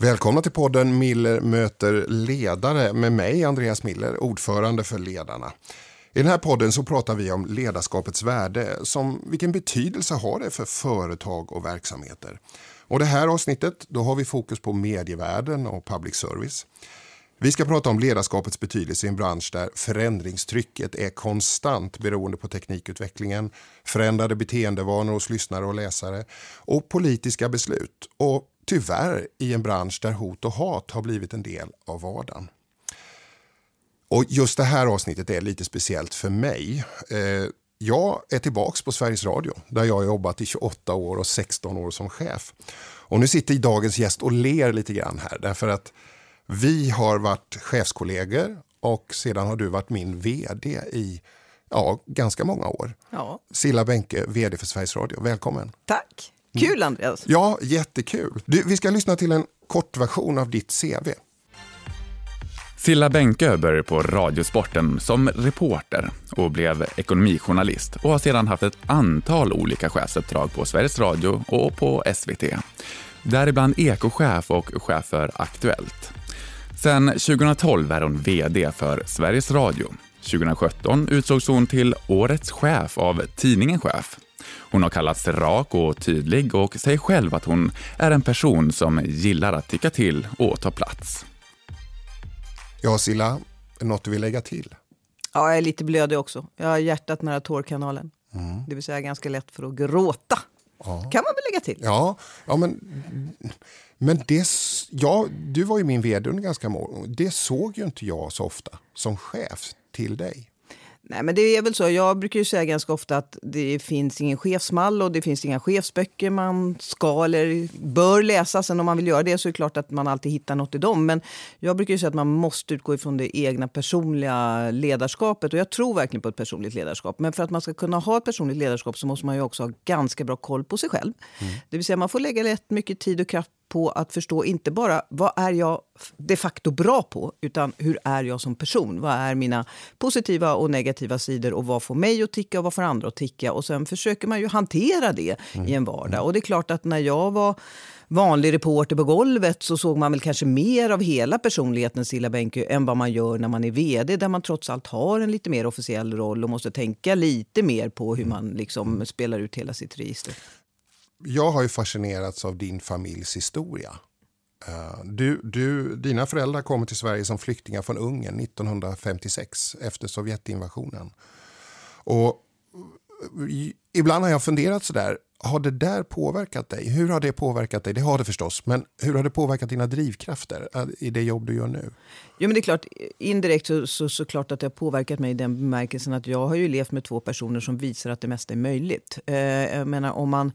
Välkomna till podden Miller möter ledare med mig Andreas Miller, ordförande för Ledarna. I den här podden så pratar vi om ledarskapets värde, som vilken betydelse har det för företag och verksamheter. Och det här avsnittet då har vi fokus på medievärlden och public service. Vi ska prata om ledarskapets betydelse i en bransch där förändringstrycket är konstant beroende på teknikutvecklingen, förändrade beteendevanor hos lyssnare och läsare och politiska beslut. Och tyvärr i en bransch där hot och hat har blivit en del av vardagen. Och just det här avsnittet är lite speciellt för mig. Eh, jag är tillbaks på Sveriges Radio där jag har jobbat i 28 år och 16 år som chef. Och nu sitter dagens gäst och ler lite grann här därför att vi har varit chefskollegor och sedan har du varit min vd i ja, ganska många år. Ja. Silla Benke, vd för Sveriges Radio. Välkommen. Tack. Kul Andreas. Ja, jättekul. Du, vi ska lyssna till en kortversion av ditt CV. Silla Bänke började på Radiosporten som reporter och blev ekonomijournalist och har sedan haft ett antal olika chefsuppdrag på Sveriges Radio och på SVT. Däribland ekochef och chef för Aktuellt. Sen 2012 är hon VD för Sveriges Radio. 2017 utsågs hon till Årets chef av tidningen Chef. Hon har kallats rak och tydlig och säger själv att hon är en person som gillar att tycka till och ta plats. Ja, Silla, något du vill lägga till? Ja, jag är lite blödig också. Jag har hjärtat nära tårkanalen. Mm. Det vill säga ganska lätt för att gråta. Ja. kan man väl lägga till. Ja, ja men, men det, ja, du var ju min vd under ganska många år. Det såg ju inte jag så ofta som chef till dig. Nej, men det är väl så. Jag brukar ju säga ganska ofta att det finns ingen chefsmall och det finns inga chefsböcker man ska eller bör läsa. Sen om man vill göra det så är det klart att man alltid hittar något i dem. Men jag brukar ju säga att man måste utgå ifrån det egna personliga ledarskapet. Och jag tror verkligen på ett personligt ledarskap. Men för att man ska kunna ha ett personligt ledarskap så måste man ju också ha ganska bra koll på sig själv. Mm. Det vill säga man får lägga rätt mycket tid och kraft på att förstå inte bara vad är jag de facto bra på, utan hur är jag som person? Vad är mina positiva och negativa sidor och vad får mig att ticka och vad får andra att ticka? Och sen försöker man ju hantera det mm. i en vardag. Och det är klart att när jag var vanlig reporter på golvet så såg man väl kanske mer av hela personligheten Silla Bänke än vad man gör när man är vd där man trots allt har en lite mer officiell roll och måste tänka lite mer på hur man liksom spelar ut hela sitt register jag har ju fascinerats av din familjs historia. Eh, du, du, dina föräldrar kommer till Sverige som flyktingar från Ungern 1956 efter Sovjetinvasionen. Och eh, ibland har jag funderat så där, har det där påverkat dig? Hur har det påverkat dig? Det har det förstås, men hur har det påverkat dina drivkrafter eh, i det jobb du gör nu? Jo, men det är klart, indirekt så, så, så klart att det har påverkat mig i den bemärkelsen att jag har ju levt med två personer som visar att det mesta är möjligt. Eh, jag menar om man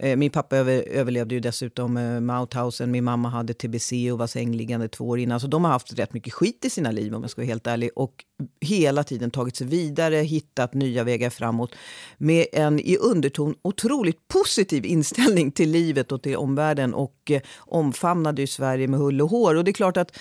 Eh, min pappa över, överlevde ju dessutom eh, Mauthausen. Min mamma hade tbc och var sängliggande två år innan. Så de har haft rätt mycket skit i sina liv om jag ska vara helt ärlig. Och hela tiden tagit sig vidare, hittat nya vägar framåt. Med en i underton otroligt positiv inställning till livet och till omvärlden. Och eh, omfamnade ju Sverige med hull och hår. Och det är klart att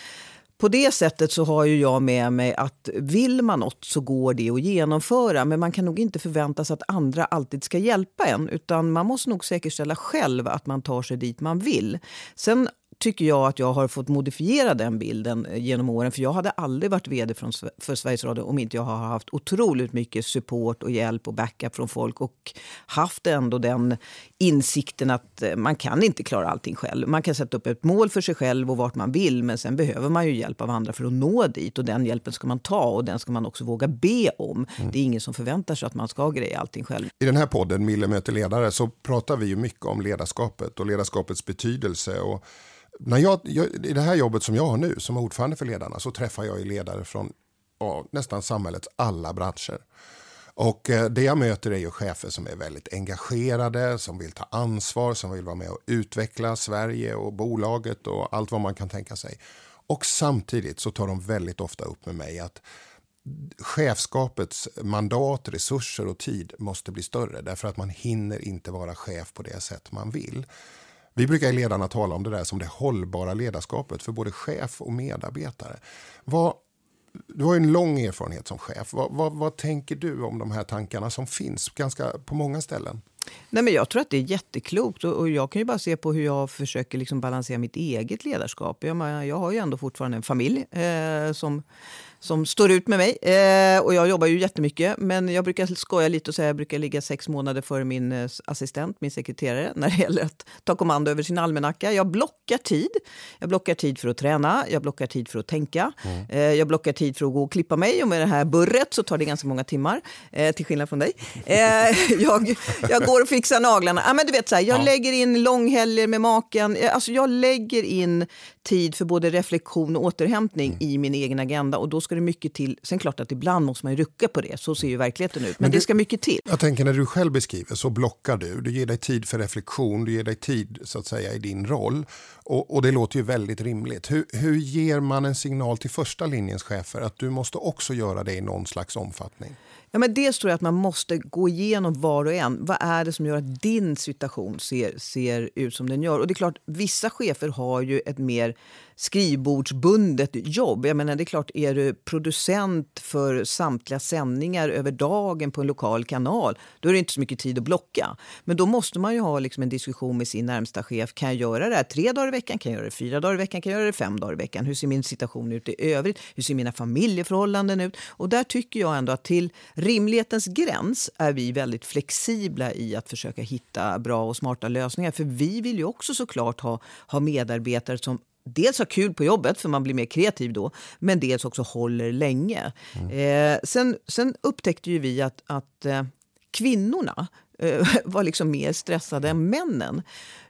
på det sättet så har ju jag med mig att vill man något så går det att genomföra. Men man kan nog inte förvänta sig att andra alltid ska hjälpa en. Utan man måste nog säkerställa själv att man tar sig dit man vill. Sen tycker jag att jag har fått modifiera den bilden eh, genom åren. För jag hade aldrig varit vd för Sveriges Radio om inte jag har haft otroligt mycket support och hjälp och backup från folk och haft ändå den insikten att eh, man kan inte klara allting själv. Man kan sätta upp ett mål för sig själv och vart man vill men sen behöver man ju hjälp av andra för att nå dit och den hjälpen ska man ta och den ska man också våga be om. Mm. Det är ingen som förväntar sig att man ska greja allting själv. I den här podden Mille möter ledare så pratar vi ju mycket om ledarskapet och ledarskapets betydelse och när jag, jag, I det här jobbet som jag har nu som ordförande för ledarna så träffar jag ledare från ja, nästan samhällets alla branscher. Och eh, det jag möter är ju chefer som är väldigt engagerade, som vill ta ansvar, som vill vara med och utveckla Sverige och bolaget och allt vad man kan tänka sig. Och samtidigt så tar de väldigt ofta upp med mig att chefskapets mandat, resurser och tid måste bli större därför att man hinner inte vara chef på det sätt man vill. Vi brukar i ledarna tala om det där som det hållbara ledarskapet för både chef och medarbetare. Vad, du har en lång erfarenhet som chef. Vad, vad, vad, tänker du om de här tankarna som finns ganska på många ställen? Nej, men jag tror att det är jätteklokt. Och, och jag kan ju bara se på hur jag försöker liksom balansera mitt eget ledarskap. Jag, jag har ju ändå fortfarande en familj eh, som som står ut med mig. Eh, och jag jobbar ju jättemycket, men jag brukar skoja lite och säga att jag brukar ligga sex månader före min eh, assistent, min sekreterare, när det gäller att ta kommando över sin almanacka. Jag blockar tid. Jag blockar tid för att träna, jag blockar tid för att tänka. Mm. Eh, jag blockar tid för att gå och klippa mig och med det här burret så tar det ganska många timmar, eh, till skillnad från dig. Eh, jag, jag går och fixar naglarna. Ah, men du vet, så här, jag ja. lägger in långhelger med maken. Eh, alltså, jag lägger in tid för både reflektion och återhämtning mm. i min egen agenda. Och då ska det mycket till. Sen klart att ibland måste man rucka på det. Så ser ju verkligheten ut. Men, Men du, det ska mycket till. Jag tänker när du själv beskriver så blockar du. Du ger dig tid för reflektion. Du ger dig tid så att säga i din roll. Och, och det låter ju väldigt rimligt. Hur, hur ger man en signal till första linjens chefer att du måste också göra det i någon slags omfattning? Ja, men dels tror jag att man måste gå igenom var och en. Vad är det som gör att din situation ser, ser ut som den gör? Och det är klart, vissa chefer har ju ett mer skrivbordsbundet jobb. Jag menar, det är klart, är du producent för samtliga sändningar över dagen på en lokal kanal, då är det inte så mycket tid att blocka. Men då måste man ju ha liksom en diskussion med sin närmsta chef. Kan jag göra det här tre dagar i veckan? Kan jag göra det fyra dagar i veckan? Kan jag göra det fem dagar i veckan? Hur ser min situation ut i övrigt? Hur ser mina familjeförhållanden ut? Och där tycker jag ändå att till rimlighetens gräns är vi väldigt flexibla i att försöka hitta bra och smarta lösningar. För vi vill ju också såklart ha, ha medarbetare som dels har kul på jobbet, för man blir mer kreativ då, men dels också håller länge. Mm. Eh, sen, sen upptäckte ju vi att, att eh, kvinnorna eh, var liksom mer stressade än männen.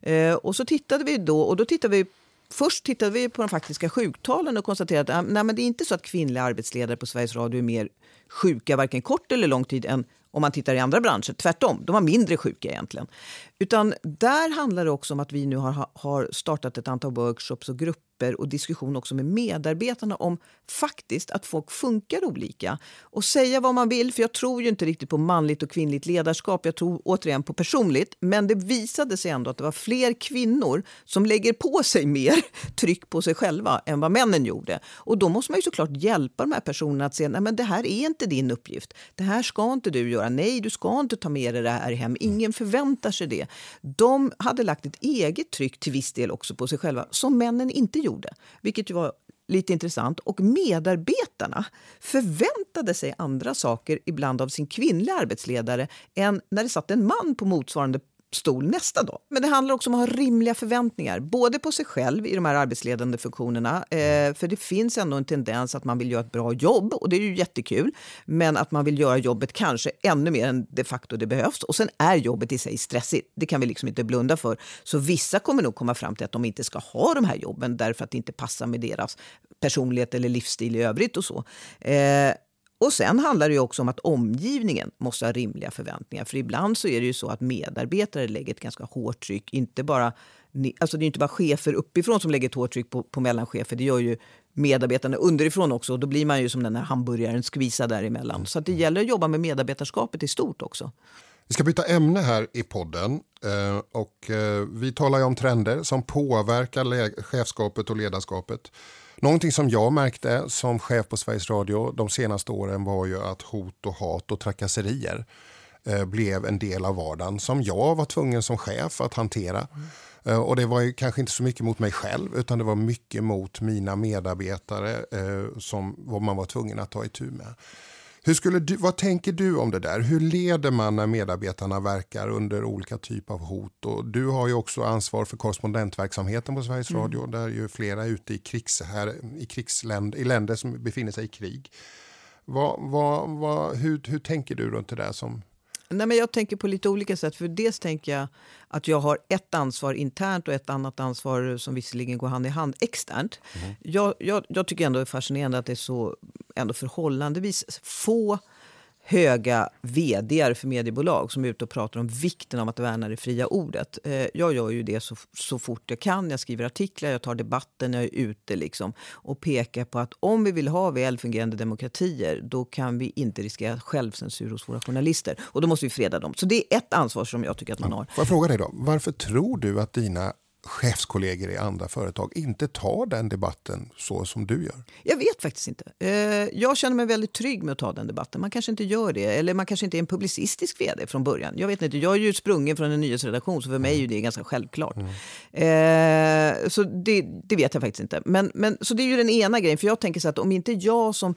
Eh, och så tittade vi då, och då tittade vi Först tittade vi på de faktiska sjuktalen och konstaterade att nej, men det är inte så att kvinnliga arbetsledare på Sveriges Radio är mer sjuka varken kort eller lång tid än om man tittar i andra branscher. Tvärtom, de var mindre sjuka egentligen. Utan där handlar det också om att vi nu har, har startat ett antal workshops och grupper grupper och diskussion också med medarbetarna om faktiskt att folk funkar olika. Och säga vad man vill, för jag tror ju inte riktigt på manligt och kvinnligt ledarskap. Jag tror återigen på personligt. Men det visade sig ändå att det var fler kvinnor som lägger på sig mer tryck på sig själva än vad männen gjorde. Och då måste man ju såklart hjälpa de här personerna att se, nej men det här är inte din uppgift. Det här ska inte du göra. Nej, du ska inte ta med dig det här hem. Ingen förväntar sig det. De hade lagt ett eget tryck till viss del också på sig själva, som männen inte gjorde, vilket var lite intressant. Och medarbetarna förväntade sig andra saker ibland av sin kvinnliga arbetsledare än när det satt en man på motsvarande stol nästa dag. Men det handlar också om att ha rimliga förväntningar, både på sig själv i de här arbetsledande funktionerna, eh, för det finns ändå en tendens att man vill göra ett bra jobb och det är ju jättekul, men att man vill göra jobbet kanske ännu mer än de facto det behövs. Och sen är jobbet i sig stressigt, det kan vi liksom inte blunda för. Så vissa kommer nog komma fram till att de inte ska ha de här jobben därför att det inte passar med deras personlighet eller livsstil i övrigt och så. Eh, och sen handlar det också om att omgivningen måste ha rimliga förväntningar. För ibland så är det ju så att medarbetare lägger ett ganska hårt tryck. Inte bara, alltså det är inte bara chefer uppifrån som lägger ett hårt tryck på, på mellanchefer. Det gör ju medarbetarna underifrån också. Och då blir man ju som den här hamburgaren skvisa däremellan. Så det gäller att jobba med medarbetarskapet i stort också. Vi ska byta ämne här i podden. Eh, och eh, vi talar ju om trender som påverkar chefskapet och ledarskapet. Någonting som jag märkte som chef på Sveriges Radio de senaste åren var ju att hot och hat och trakasserier eh, blev en del av vardagen som jag var tvungen som chef att hantera. Mm. och det var ju kanske inte så mycket mot mig själv utan det var mycket mot mina medarbetare eh, som man var tvungen att ta itu med. Hur skulle du, vad tänker du om det där? Hur leder man när medarbetarna verkar under olika typer av hot? Och du har ju också ansvar för korrespondentverksamheten på Sveriges mm. Radio där ju flera är ute i, krigs, här, i krigsländer, i länder som befinner sig i krig. Vad, vad, vad, hur, hur tänker du runt det där som Nej, men jag tänker på lite olika sätt. För Dels tänker jag att jag har ett ansvar internt och ett annat ansvar som visserligen går hand i hand externt. Mm. Jag, jag, jag, tycker ändå det är fascinerande att det är så ändå förhållandevis få höga vd för mediebolag som är ute och pratar om vikten av att värna det fria ordet. Eh, jag gör ju det så, så fort jag kan. Jag skriver artiklar, jag tar debatten, jag är ute liksom och pekar på att om vi vill ha väl fungerande demokratier då kan vi inte riskera självcensur hos våra journalister. Och då måste vi freda dem. Så det är ett ansvar som jag tycker att man har. Får jag fråga dig då, varför tror du att dina chefskollegor i andra företag inte tar den debatten så som du gör? Jag vet faktiskt inte. Eh, jag känner mig väldigt trygg med att ta den debatten. Man kanske inte gör det. Eller man kanske inte är en publicistisk vd från början. Jag vet inte. Jag är ju sprungen från en nyhetsredaktion så för mig är det ganska självklart. Mm. Eh, så det, det, vet jag faktiskt inte. Men, men, så det är ju den ena grejen. För jag tänker så att om inte jag som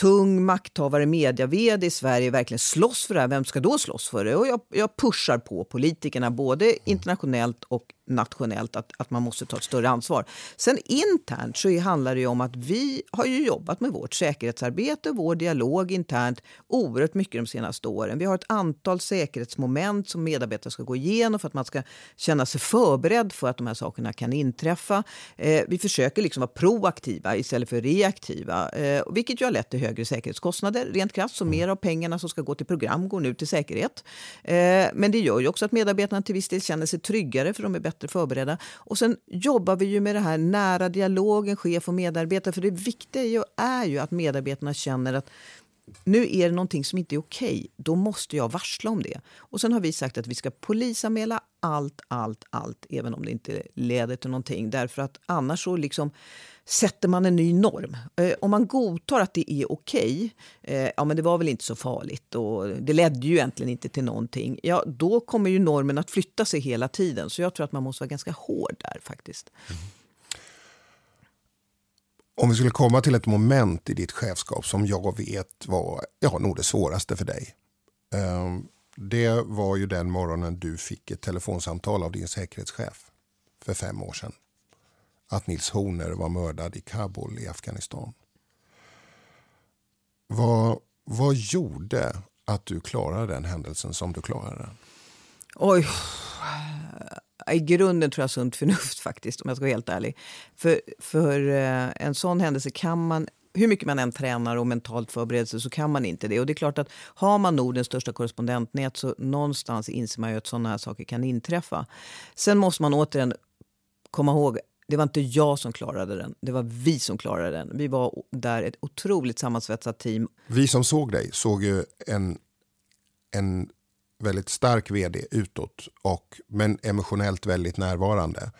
tung makthavare, media-vd i Sverige verkligen slåss för det här, vem ska då slåss för det? Och jag, jag pushar på politikerna både internationellt och nationellt att, att man måste ta ett större ansvar. Sen internt så handlar det om att vi har ju jobbat med vårt säkerhetsarbete och vår dialog internt oerhört mycket de senaste åren. Vi har ett antal säkerhetsmoment som medarbetare ska gå igenom för att man ska känna sig förberedd för att de här sakerna kan inträffa. Eh, vi försöker liksom vara proaktiva istället för reaktiva, eh, vilket ju har lett till högre säkerhetskostnader rent krasst. Så mer av pengarna som ska gå till program går nu till säkerhet. Eh, men det gör ju också att medarbetarna till viss del känner sig tryggare för de är bättre förberedda. Och sen jobbar vi ju med det här nära dialogen chef och medarbetare. För det viktiga är ju, är ju att medarbetarna känner att nu är det någonting som inte är okej, då måste jag varsla om det. Och sen har vi sagt att vi ska polisanmäla allt, allt, allt, även om det inte leder till någonting. Därför att annars så liksom sätter man en ny norm. Eh, om man godtar att det är okej, eh, ja men det var väl inte så farligt och det ledde ju egentligen inte till någonting. Ja, då kommer ju normen att flytta sig hela tiden. Så jag tror att man måste vara ganska hård där faktiskt. Mm. Om vi skulle komma till ett moment i ditt chefskap som jag vet var ja, nog det svåraste för dig. Ehm, det var ju den morgonen du fick ett telefonsamtal av din säkerhetschef för fem år sedan. Att Nils Horner var mördad i Kabul i Afghanistan. Vad, vad gjorde att du klarade den händelsen som du klarade den? Oj. I grunden tror jag sunt förnuft faktiskt, om jag ska vara helt ärlig. För, för eh, en sån händelse kan man hur mycket man än tränar och mentalt förbereder så kan man inte det. Och det är klart att har man Nordens största korrespondentnät så någonstans inser man ju att sådana här saker kan inträffa. Sen måste man återigen komma ihåg det var inte jag som klarade den, det var vi som klarade den. Vi var där ett otroligt sammansvetsat team. Vi som såg dig såg ju en, en väldigt stark vd utåt, och, men emotionellt väldigt närvarande.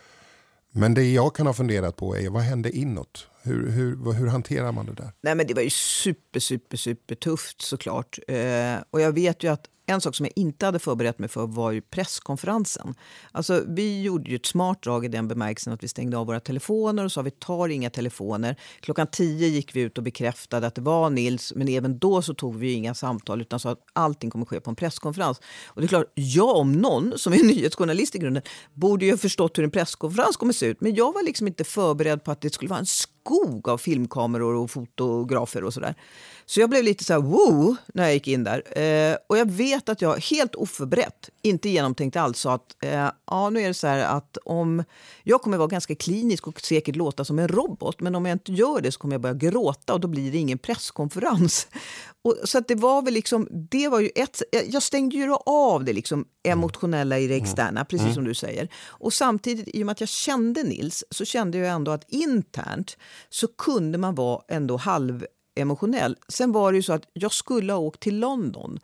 Men det jag kan ha funderat på är vad hände inåt? Hur, hur, hur hanterar man det där? Nej, men det var ju super, super, super tufft såklart. Eh, och jag vet ju att en sak som jag inte hade förberett mig för var ju presskonferensen. Alltså, vi gjorde ju ett smart drag i den bemärkelsen att vi stängde av våra telefoner och sa vi tar inga telefoner. Klockan tio gick vi ut och bekräftade att det var Nils, men även då så tog vi inga samtal utan sa att allting kommer ske på en presskonferens. Och det är klart, jag om någon, som är nyhetsjournalist i grunden, borde ju ha förstått hur en presskonferens kommer se ut. Men jag var liksom inte förberedd på att det skulle vara en skog av filmkameror och fotografer och sådär. Så jag blev lite så här wow när jag gick in där. Eh, och jag vet att jag helt oförberett, inte genomtänkt alls, sa att eh, ja, nu är det så här att om jag kommer vara ganska klinisk och säkert låta som en robot, men om jag inte gör det så kommer jag börja gråta och då blir det ingen presskonferens. Och, så att det var väl liksom, det var ju ett, jag stängde ju av det liksom emotionella i det mm. externa, precis mm. som du säger. Och samtidigt, i och med att jag kände Nils, så kände jag ändå att internt så kunde man vara ändå halv emotionell. Sen var det ju så att jag skulle ha åkt till London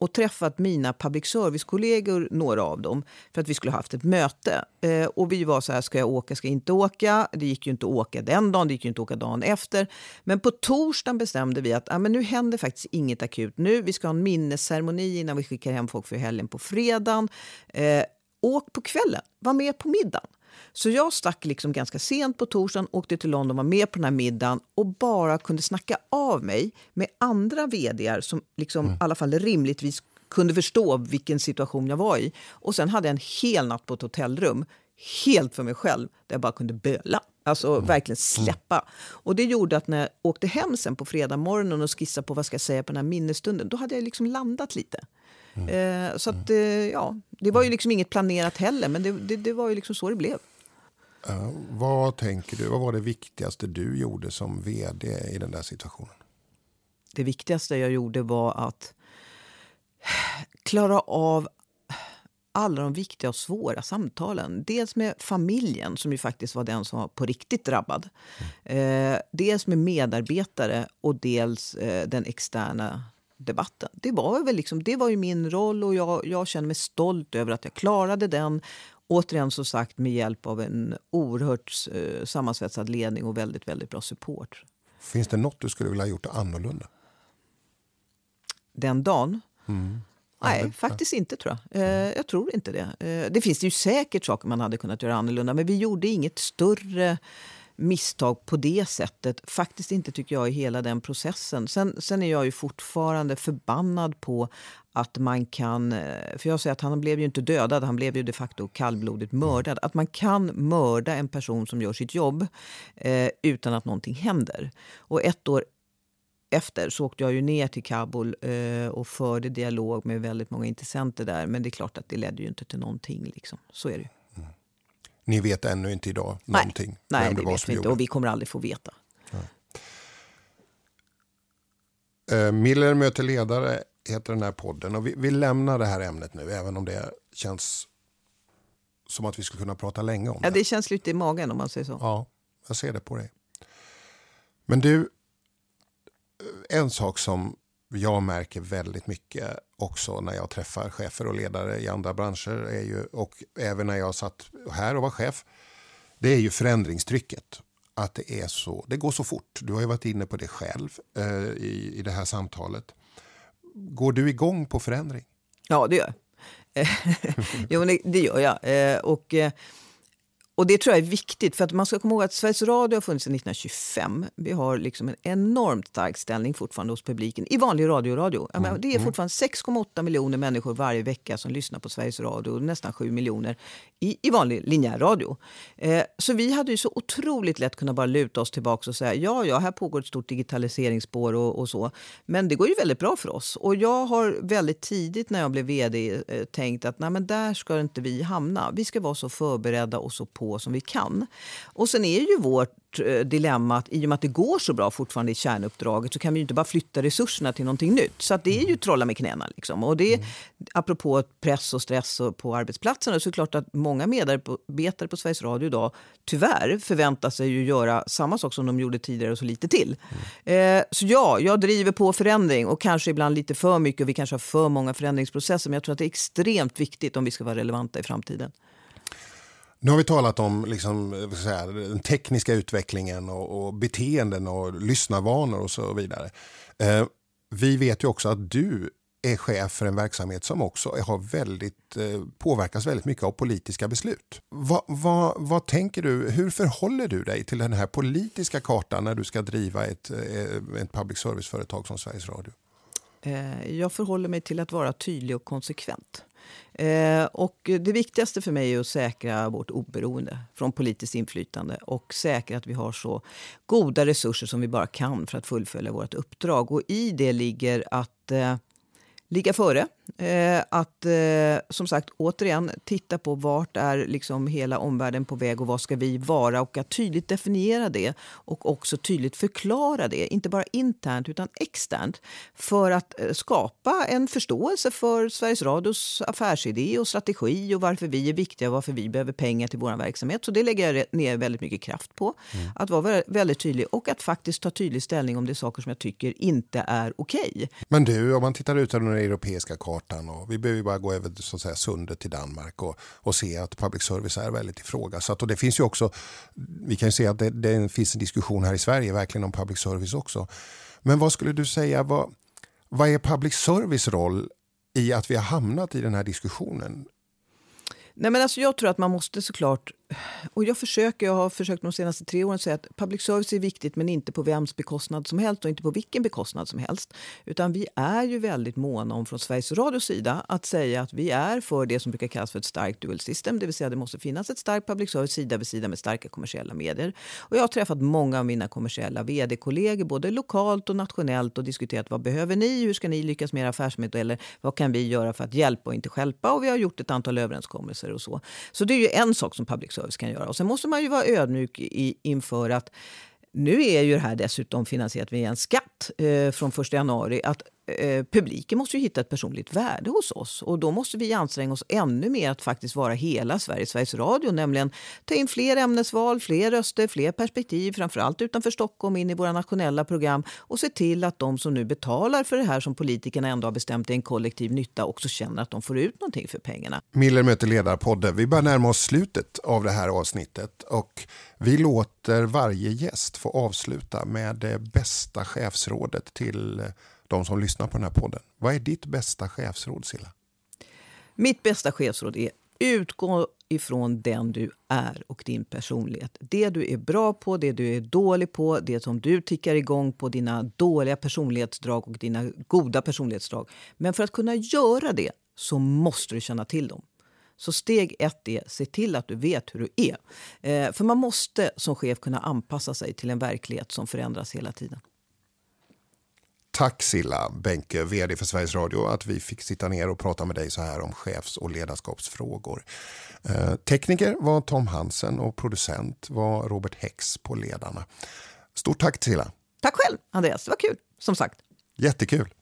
och träffat mina public service-kollegor, några av dem, för att vi skulle ha haft ett möte. Eh, och vi var så här, ska jag åka, ska jag inte åka? Det gick ju inte att åka den dagen, det gick ju inte att åka dagen efter. Men på torsdagen bestämde vi att ah, men nu händer faktiskt inget akut nu. Vi ska ha en minnesceremoni innan vi skickar hem folk för helgen på fredagen. Eh, åk på kvällen, var med på middagen. Så jag stack liksom ganska sent på torsdagen, åkte till London, var med på den här middagen och bara kunde snacka av mig med andra vd som liksom, mm. i alla fall rimligtvis kunde förstå vilken situation jag var i. Och sen hade jag en hel natt på ett hotellrum, helt för mig själv, där jag bara kunde böla. Alltså mm. verkligen mm. släppa. Och det gjorde att när jag åkte hem sen på fredag morgonen och skissade på vad ska jag säga på den här minnesstunden, då hade jag liksom landat lite. Mm. Eh, så att, eh, ja, det var ju liksom inget planerat heller, men det, det, det var ju liksom så det blev. Uh, vad tänker du? Vad var det viktigaste du gjorde som vd i den där situationen? Det viktigaste jag gjorde var att klara av alla de viktiga och svåra samtalen. Dels med familjen, som ju faktiskt var den som var på riktigt drabbad. Mm. Eh, dels med medarbetare och dels eh, den externa debatten. Det var, väl liksom, det var ju min roll och jag, jag känner mig stolt över att jag klarade den återigen så sagt med hjälp av en oerhört eh, sammansvetsad ledning och väldigt, väldigt bra support. Finns det något du skulle vilja ha gjort annorlunda? Den dagen? Mm. Nej, det, faktiskt inte tror jag. Eh, jag tror inte det. Eh, det finns ju säkert saker man hade kunnat göra annorlunda men vi gjorde inget större misstag på det sättet. Faktiskt inte tycker jag i hela den processen. Sen, sen är jag ju fortfarande förbannad på att man kan... Eh, för jag säger att han blev ju inte dödad, han blev ju de facto kallblodigt mördad. Att man kan mörda en person som gör sitt jobb eh, utan att någonting händer. Och ett år efter så åkte jag ju ner till Kabul eh, och förde dialog med väldigt många intressenter där. Men det är klart att det ledde ju inte till någonting. Liksom. Så är det ju. Ni vet ännu inte idag Nej. någonting? Nej, det, det vet vi inte och vi kommer aldrig få veta. Uh, Miller möter ledare heter den här podden och vi, vi, lämnar det här ämnet nu även om det känns som att vi skulle kunna prata länge om ja, det. Det känns lite i magen om man säger så. Ja, jag ser det på dig. Men du, en sak som jag märker väldigt mycket också när jag träffar chefer och ledare i andra branscher är ju, och även när jag satt här och var chef, det är ju förändringstrycket. Att det, är så, det går så fort. Du har ju varit inne på det själv eh, i, i det här samtalet. Går du igång på förändring? Ja, det gör jag. jo, det, det gör jag. Eh, och, eh, och det tror jag är viktigt, för att man ska komma ihåg att Sveriges Radio har funnits sedan 1925. Vi har liksom en enormt stark ställning fortfarande hos publiken i vanlig radioradio. Mm. det är mm. fortfarande 6,8 miljoner människor varje vecka som lyssnar på Sveriges Radio och nästan 7 miljoner i, i vanlig linjär radio. Eh, så vi hade ju så otroligt lätt kunnat bara luta oss tillbaka och säga ja, ja, här pågår ett stort digitaliseringsspår och, och, så. Men det går ju väldigt bra för oss. Och jag har väldigt tidigt när jag blev vd eh, tänkt att nej, men där ska inte vi hamna. Vi ska vara så förberedda och så på som vi kan. Och sen är ju vårt Eh, dilemmat i och med att det går så bra fortfarande i kärnuppdraget så kan vi inte bara flytta resurserna till någonting nytt. Så det är ju mm. trolla med knäna. Liksom. Och det, mm. Apropå press och stress på arbetsplatserna så är det klart att många medarbetare på Sveriges Radio idag tyvärr förväntar sig ju göra samma sak som de gjorde tidigare och så lite till. Mm. Eh, så ja, jag driver på förändring och kanske ibland lite för mycket och vi kanske har för många förändringsprocesser men jag tror att det är extremt viktigt om vi ska vara relevanta i framtiden. Nu har vi talat om liksom, säga, den tekniska utvecklingen och, och beteenden och lyssnarvanor och så vidare. Eh, vi vet ju också att du är chef för en verksamhet som också har väldigt, eh, påverkas väldigt mycket av politiska beslut. Va, va, vad tänker du, hur förhåller du dig till den här politiska kartan när du ska driva ett, eh, ett public service-företag som Sveriges Radio? Eh, jag förhåller mig till att vara tydlig och konsekvent. Eh, och det viktigaste för mig är att säkra vårt oberoende från politiskt inflytande och säkra att vi har så goda resurser som vi bara kan för att fullfölja vårt uppdrag. Och i det ligger att eh, ligga före. Eh, att eh, som sagt återigen titta på vart är liksom hela omvärlden på väg och vad ska vi vara och att tydligt definiera det och också tydligt förklara det, inte bara internt utan externt för att eh, skapa en förståelse för Sveriges Radios affärsidé och strategi och varför vi är viktiga och varför vi behöver pengar till vår verksamhet. Så det lägger jag ner väldigt mycket kraft på. Mm. Att vara väldigt tydlig och att faktiskt ta tydlig ställning om det är saker som jag tycker inte är okej. Okay. Men du, om man tittar ut över den europeiska kartan och vi behöver bara gå över så att säga, sundet till Danmark och, och se att public service är väldigt ifrågasatt. Och det finns ju också, vi kan ju se att det, det finns en diskussion här i Sverige verkligen om public service också. Men vad skulle du säga, vad, vad är public service roll i att vi har hamnat i den här diskussionen? Nej, men alltså jag tror att man måste såklart och jag försöker, jag har försökt de senaste tre åren säga att public service är viktigt men inte på vems bekostnad som helst och inte på vilken bekostnad som helst. Utan vi är ju väldigt måna om från Sveriges Radios sida att säga att vi är för det som brukar kallas för ett starkt dual system. Det vill säga det måste finnas ett starkt public service sida vid sida med starka kommersiella medier. Och jag har träffat många av mina kommersiella vd-kollegor både lokalt och nationellt och diskuterat vad behöver ni, hur ska ni lyckas med era affärsmodeller, vad kan vi göra för att hjälpa och inte hjälpa och vi har gjort ett antal överenskommelser och så. Så det är ju en sak som public service kan göra. Och sen måste man ju vara ödmjuk i, inför att nu är ju det här dessutom finansierat via en skatt eh, från 1 januari. Att eh, publiken måste ju hitta ett personligt värde hos oss. Och då måste vi anstränga oss ännu mer att faktiskt vara hela Sverige, Sveriges Radio. Nämligen ta in fler ämnesval, fler röster, fler perspektiv, framförallt utanför Stockholm, in i våra nationella program och se till att de som nu betalar för det här som politikerna ändå har bestämt är en kollektiv nytta också känner att de får ut någonting för pengarna. Miller möter ledarpodden. Vi börjar närma oss slutet av det här avsnittet och vi låter varje gäst få avsluta med det bästa chefsrådet till de som lyssnar på den här podden. Vad är ditt bästa chefsråd, Silla? Mitt bästa chefsråd är utgå ifrån den du är och din personlighet. Det du är bra på, det du är dålig på, det som du tickar igång på, dina dåliga personlighetsdrag och dina goda personlighetsdrag. Men för att kunna göra det så måste du känna till dem. Så steg ett är se till att du vet hur du är. Eh, för man måste som chef kunna anpassa sig till en verklighet som förändras hela tiden. Tack Silla Benke, vd för Sveriges Radio, att vi fick sitta ner och prata med dig så här om chefs och ledarskapsfrågor. Eh, tekniker var Tom Hansen och producent var Robert Hex på Ledarna. Stort tack Silla. Tack själv Andreas, det var kul som sagt. Jättekul.